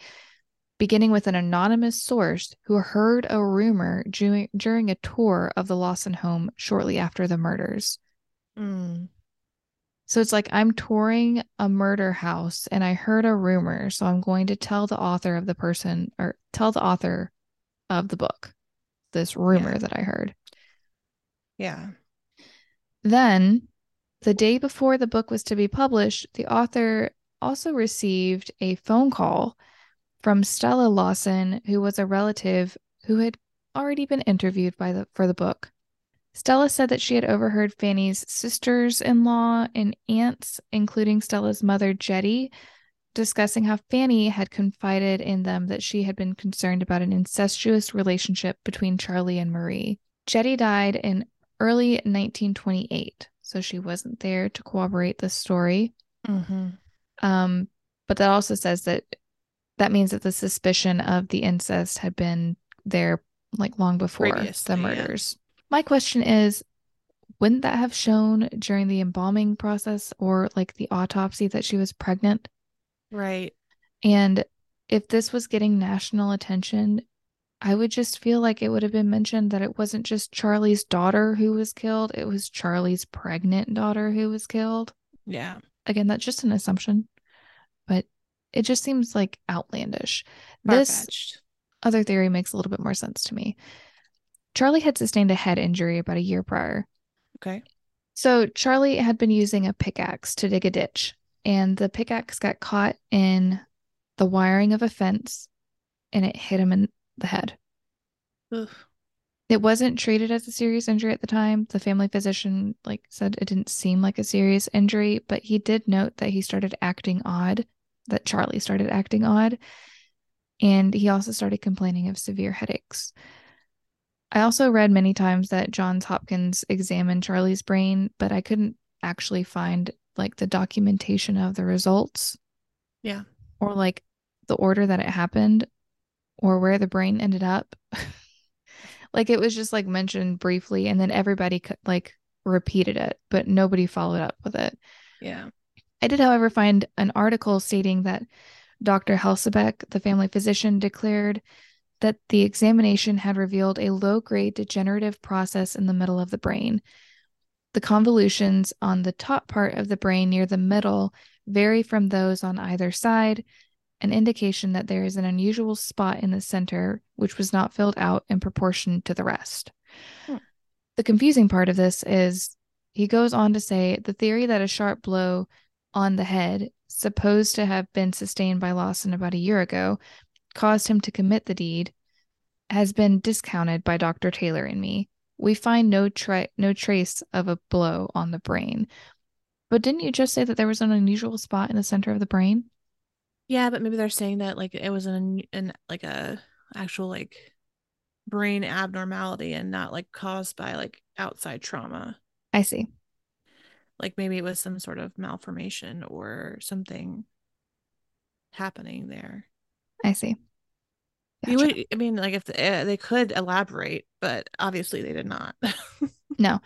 beginning with an anonymous source who heard a rumor during, during a tour of the Lawson home shortly after the murders. Mm. So it's like I'm touring a murder house and I heard a rumor. So I'm going to tell the author of the person or tell the author of the book this rumor Yeah. that I heard. Yeah. Then, the day before the book was to be published, the author also received a phone call from Stella Lawson, who was a relative who had already been interviewed by the for the book. Stella said that she had overheard Fanny's sisters-in-law and aunts, including Stella's mother Jetty, discussing how Fanny had confided in them that she had been concerned about an incestuous relationship between Charlie and Marie. Jetty died in early 1928, so she wasn't there to corroborate the story. Mm-hmm. Um, but that also says that that means that the suspicion of the incest had been there like long before Previously, the murders. My question is wouldn't that have shown during the embalming process or like the autopsy that she was pregnant? Right. And if this was getting national attention, I would just feel like it would have been mentioned that it wasn't just Charlie's daughter who was killed, it was Charlie's pregnant daughter who was killed. Yeah. Again, that's just an assumption, but it just seems like outlandish. This Far-fetched. other theory makes a little bit more sense to me. Charlie had sustained a head injury about a year prior. Okay. So Charlie had been using a pickaxe to dig a ditch, and the pickaxe got caught in the wiring of a fence and it hit him in the head. Ugh. It wasn't treated as a serious injury at the time. The family physician like said it didn't seem like a serious injury, but he did note that he started acting odd, that Charlie started acting odd, and he also started complaining of severe headaches. I also read many times that Johns Hopkins examined Charlie's brain, but I couldn't actually find like the documentation of the results Yeah. or like the order that it happened or where the brain ended up. like it was just like mentioned briefly and then everybody could like repeated it, but nobody followed up with it. Yeah. I did, however, find an article stating that Dr. Helsebeck, the family physician, declared that the examination had revealed a low grade degenerative process in the middle of the brain. The convolutions on the top part of the brain near the middle vary from those on either side, an indication that there is an unusual spot in the center which was not filled out in proportion to the rest. Hmm. The confusing part of this is he goes on to say the theory that a sharp blow on the head, supposed to have been sustained by Lawson about a year ago, caused him to commit the deed, has been discounted by Dr. Taylor and me. We find no tra- no trace of a blow on the brain. But didn't you just say that there was an unusual spot in the center of the brain? Yeah, but maybe they're saying that like it was an an like a actual like brain abnormality and not like caused by like outside trauma. I see. Like maybe it was some sort of malformation or something happening there. I see. You would, I mean, like if the, uh, they could elaborate, but obviously they did not. No.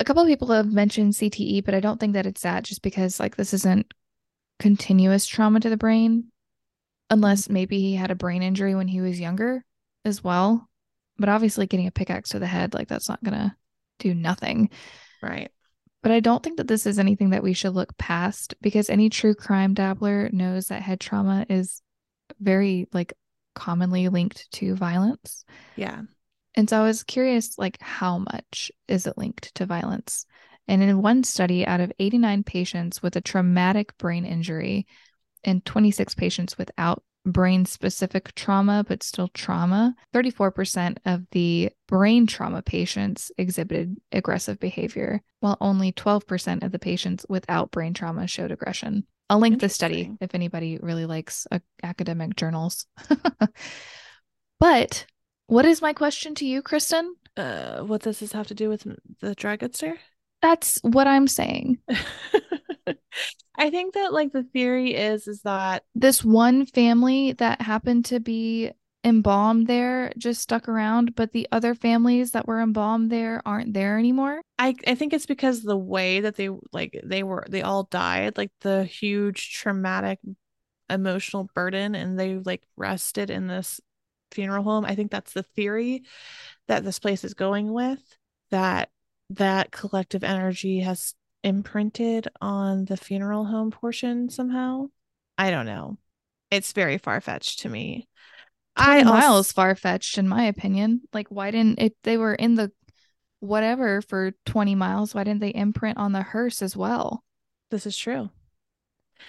A couple of people have mentioned CTE, but I don't think that it's that just because like this isn't continuous trauma to the brain unless maybe he had a brain injury when he was younger as well. But obviously getting a pickaxe to the head like that's not going to do nothing. right. But I don't think that this is anything that we should look past because any true crime dabbler knows that head trauma is very like commonly linked to violence. Yeah. And so I was curious like how much is it linked to violence? And in one study out of 89 patients with a traumatic brain injury and 26 patients without brain specific trauma, but still trauma, 34% of the brain trauma patients exhibited aggressive behavior, while only 12% of the patients without brain trauma showed aggression. I'll link the study if anybody really likes uh, academic journals. but what is my question to you, Kristen? Uh, what does this have to do with the dry goods store? That's what I'm saying. I think that like the theory is is that This one family that happened to be embalmed there just stuck around, but the other families that were embalmed there aren't there anymore. I I think it's because the way that they like they were they all died like the huge traumatic emotional burden and they like rested in this funeral home. I think that's the theory that this place is going with that that collective energy has imprinted on the funeral home portion somehow. I don't know. It's very far fetched to me. 20 I also, miles far fetched, in my opinion. Like, why didn't if they were in the whatever for 20 miles, why didn't they imprint on the hearse as well? this is true.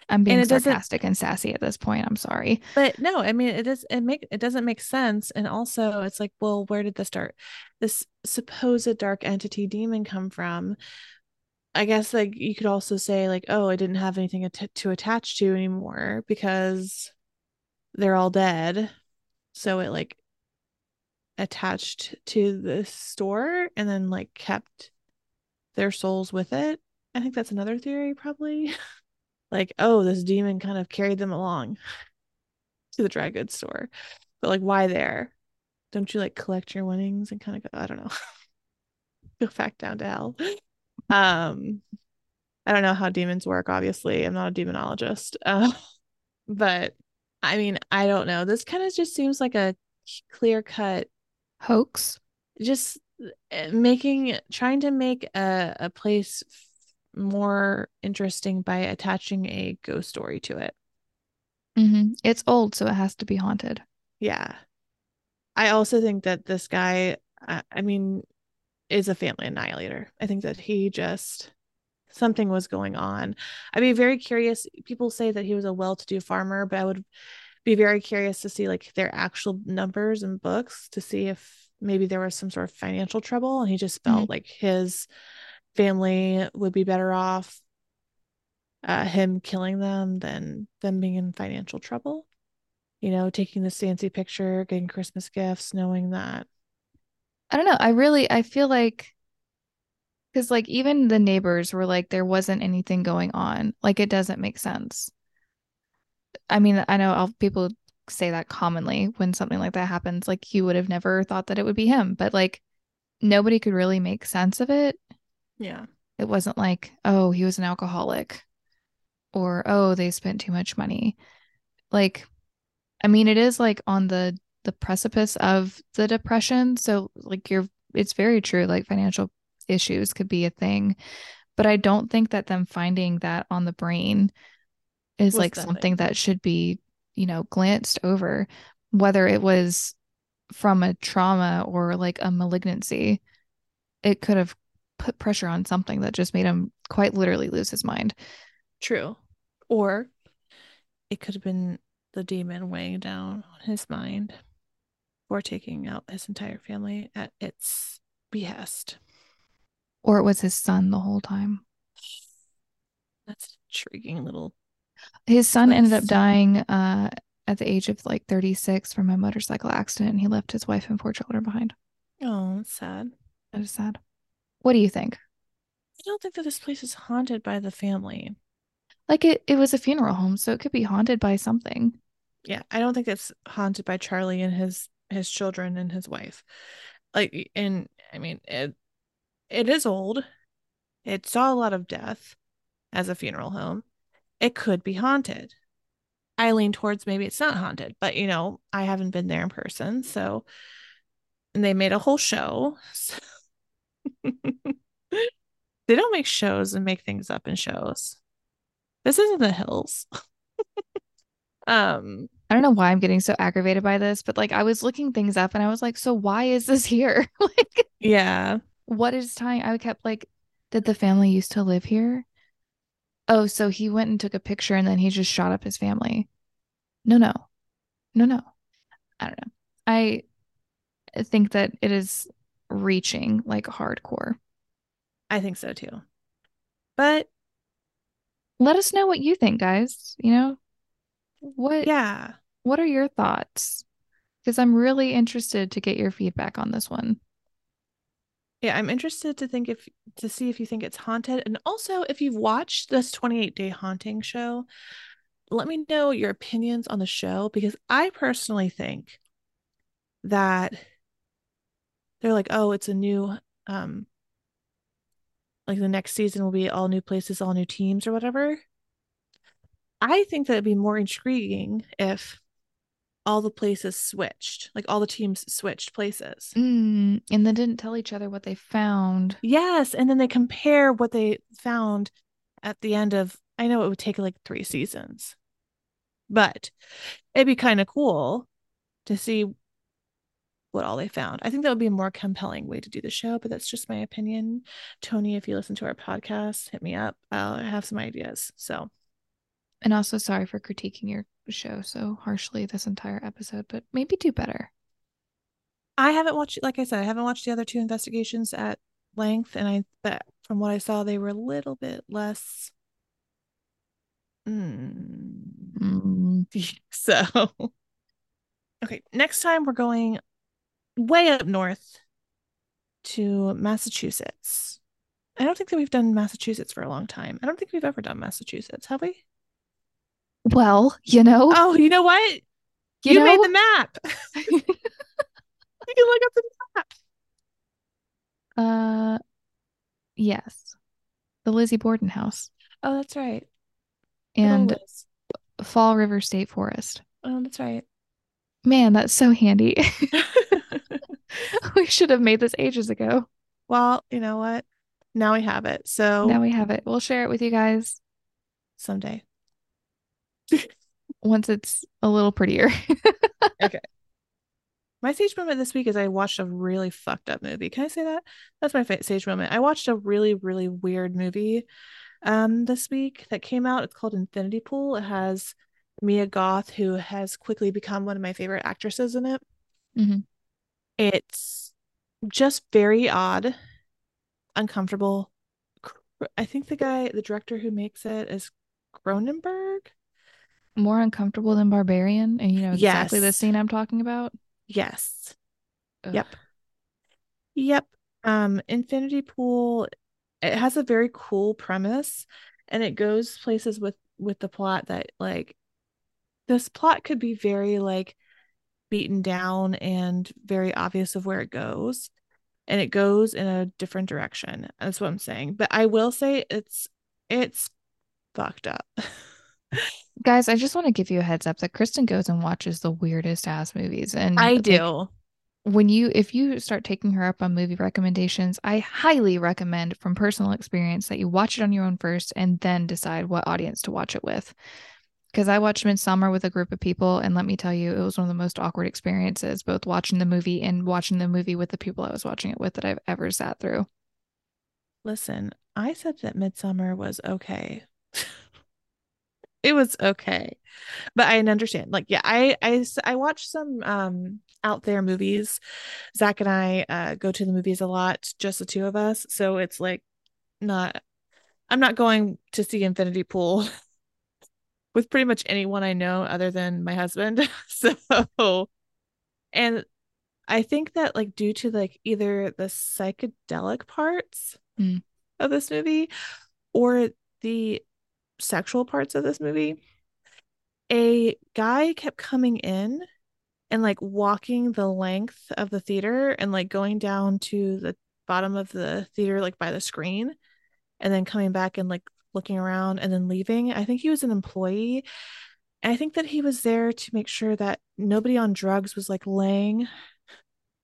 I'm being And sarcastic and sassy at this point. I'm sorry. But no, I mean it does it make it doesn't make sense. And also it's like, well, where did this start? This supposed dark entity demon come from? I guess like you could also say like, oh, I didn't have anything to attach to anymore because they're all dead. So it like attached to the store and then like kept their souls with it. I think that's another theory, probably. like, oh, this demon kind of carried them along to the dry goods store. But like, why there? Don't you like collect your winnings and kind of go, I don't know, go back down to hell? Um, I don't know how demons work, obviously. I'm not a demonologist. Uh, but I mean, I don't know. This kind of just seems like a clear cut Hoax. just uh, making trying to make a, a place f- more interesting by attaching a ghost story to it hmm It's old, so it has to be haunted. yeah i also think that this guy I, I mean is a family annihilator i think that he just something was going on. I'd be very curious people say that he was a well-to-do farmer but i would be very curious to see like their actual numbers and books to see if maybe there was some sort of financial trouble and he just felt like his family would be better off uh, him killing them than them being in financial trouble. You know taking this fancy picture getting christmas gifts knowing that I don't know. I really I feel like because like even the neighbors were like there wasn't anything going on. Like it doesn't make sense. I mean, I know I'll, people say that commonly when something like that happens. Like you would have never thought that it would be him, but like nobody could really make sense of it. yeah It wasn't like, oh, he was an alcoholic or oh, they spent too much money. Like, I mean, it is like on the the precipice of the depression. So like you're it's very true. Like financial issues could be a thing. But I don't think that them finding that on the brain is like something thing. that should be, you know, glanced over, whether it was from a trauma or like a malignancy. It could have put pressure on something that just made him quite literally lose his mind. true or it could have been the demon weighing down on his mind or taking out his entire family at its behest Or it was his son the whole time. that's intriguing little His son ended up dying uh at the age of like 36 from a motorcycle accident and he left his wife and four children behind. Oh, that's sad. That is sad. What do you think? I don't think that this place is haunted by the family. Like it, it was a funeral home, so it could be haunted by something. Yeah, I don't think it's haunted by Charlie and his his children and his wife. Like, and I mean, it it is old. It saw a lot of death as a funeral home. It could be haunted. I lean towards maybe it's not haunted, but you know, I haven't been there in person, so and they made a whole show. So they don't make shows and make things up in shows. This isn't the hills. um I don't know why I'm getting so aggravated by this, but like I was looking things up and I was like, so why is this here? like yeah. What is time? I kept like, did the family used to live here? Oh, so he went and took a picture and then he just shot up his family. No, no. No, no. I don't know. I think that it is reaching like hardcore. I think so too. But let us know what you think, guys. You know, what Yeah. What are your thoughts? Because I'm really interested to get your feedback on this one. Yeah, I'm interested to think if to see if you think it's haunted and also if you've watched this 28 day haunting show, let me know your opinions on the show because I personally think that they're like, "Oh, it's a new um like the next season will be all new places, all new teams or whatever." I think that it'd be more intriguing if all the places switched, like all the teams switched places. Mm, and then didn't tell each other what they found. Yes. And then they compare what they found at the end of, I know it would take like three seasons, but it'd be kind of cool to see what all they found. I think that would be a more compelling way to do the show, but that's just my opinion. Tony, if you listen to our podcast, hit me up. I'll have some ideas. So, and also sorry for critiquing your show so harshly this entire episode, but maybe do better. I haven't watched, like I said, I haven't watched the other two investigations at length, and I bet from what I saw, they were a little bit less. Mm. Mm. So, okay, next time we're going way up north to Massachusetts. I don't think that we've done Massachusetts for a long time. I don't think we've ever done Massachusetts, have we? Well, you know. Oh, you know what? You, you know? made the map. you can look up the map. Uh, yes, the Lizzie Borden house. Oh, that's right. And Fall River State Forest. Oh, that's right. Man, that's so handy. we should have made this ages ago. Well, you know what? Now we have it. So now we have it. We'll share it with you guys someday. Once it's a little prettier. okay. My sage moment this week is I watched a really fucked up movie. Can I say that? That's my sage moment. I watched a really, really weird movie um this week that came out. It's called Infinity Pool. It has Mia Goth, who has quickly become one of my favorite actresses in it. Mm-hmm. It's just very odd, uncomfortable. I think the guy, the director who makes it is Cronenberg more uncomfortable than Barbarian? And you know exactly yes. the scene I'm talking about? Yes. Ugh. Yep. Yep. Um, Infinity Pool, it has a very cool premise and it goes places with with the plot that like this plot could be very like beaten down and very obvious of where it goes and it goes in a different direction that's what i'm saying but i will say it's it's fucked up Guys, I just want to give you a heads up that Kristen goes and watches the weirdest ass movies. And I do. when you if you start taking her up on movie recommendations, I highly recommend from personal experience that you watch it on your own first and then decide what audience to watch it with. Because I watched Midsommar with a group of people, and let me tell you, it was one of the most awkward experiences, both watching the movie and watching the movie with the people I was watching it with that I've ever sat through. Listen, I said that Midsommar was okay it was okay but i understand like yeah i i i watch some um out there movies zach and i uh go to the movies a lot just the two of us so it's like not i'm not going to see infinity pool with pretty much anyone I know other than my husband. so, and I think that like due to like either the psychedelic parts Mm. of this movie or the sexual parts of this movie, a guy kept coming in and like walking the length of the theater and like going down to the bottom of the theater like by the screen and then coming back and like looking around and then leaving. I think he was an employee. And I think that he was there to make sure that nobody on drugs was like laying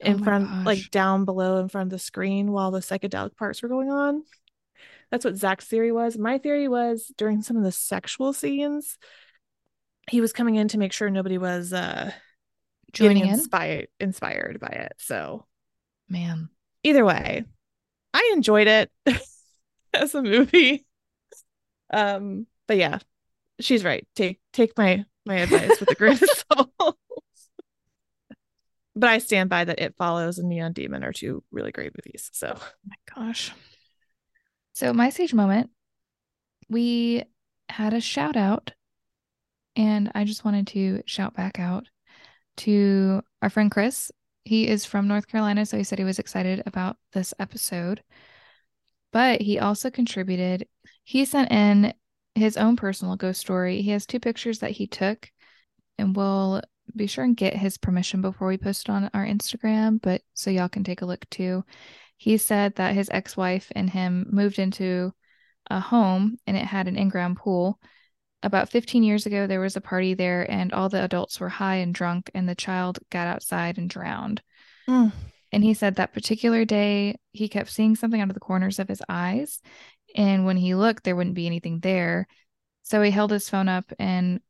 oh in Oh front, gosh. like down below in front of the screen while the psychedelic parts were going on. That's what Zach's theory was. My theory was during some of the sexual scenes, he was coming in to make sure nobody was uh Joining getting in? inspired inspired by it. So Man. either way, I enjoyed it as a movie. Um, but yeah, she's right. Take take my my advice with a grain of salt. but I stand by that It Follows and Neon Demon are two really great movies. So my gosh. So, my sage moment, we had a shout out, and I just wanted to shout back out to our friend Chris. He is from North Carolina, so he said he was excited about this episode. But he also contributed, he sent in his own personal ghost story. He has two pictures that he took, and we'll be sure and get his permission before we post it on our Instagram, but so y'all can take a look too. He said that his ex wife and him moved into a home and it had an in ground pool. About 15 years ago, there was a party there, and all the adults were high and drunk, and the child got outside and drowned. Mm. And he said that particular day, he kept seeing something out of the corners of his eyes. And when he looked, there wouldn't be anything there. So he held his phone up, and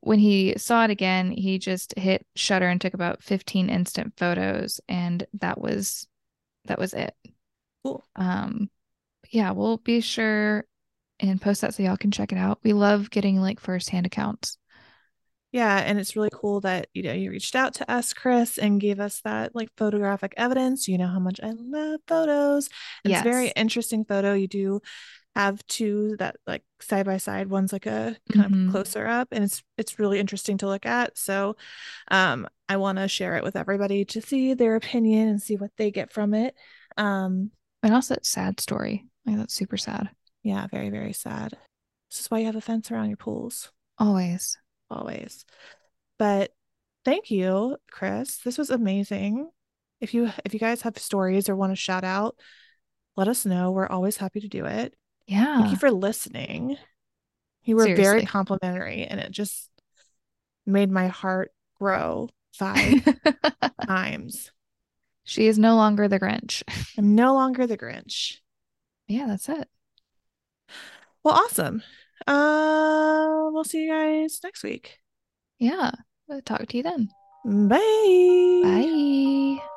when he saw it again, he just hit shutter and took about 15 instant photos, and that was that was it. Cool. Um, yeah, we'll be sure and post that so y'all can check it out. We love getting like firsthand accounts. Yeah, and it's really cool that you know you reached out to us, Chris, and gave us that like photographic evidence. You know how much I love photos. It's a very interesting photo. You do have two that like side by side. One's like a kind Mhm. of closer up, and it's it's really interesting to look at. So, um, I want to share it with everybody to see their opinion and see what they get from it. Um, And also, it's sad story. Like that's super sad. yeah, very very sad. This is why you have a fence around your pools. Always. always. But thank you, Chris. This was amazing. If you if you guys have stories or want to shout out, let us know. We're always happy to do it. Yeah. Thank you for listening. You were very complimentary and it just made my heart grow five times. she is no longer the Grinch. I'm no longer the Grinch. Yeah, that's it. Well, awesome. Uh, we'll see you guys next week. Yeah. I'll talk to you then. Bye. Bye.